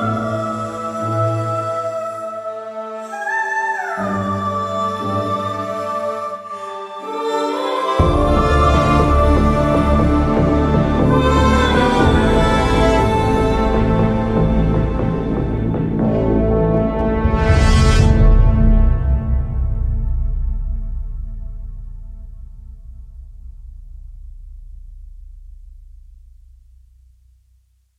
Música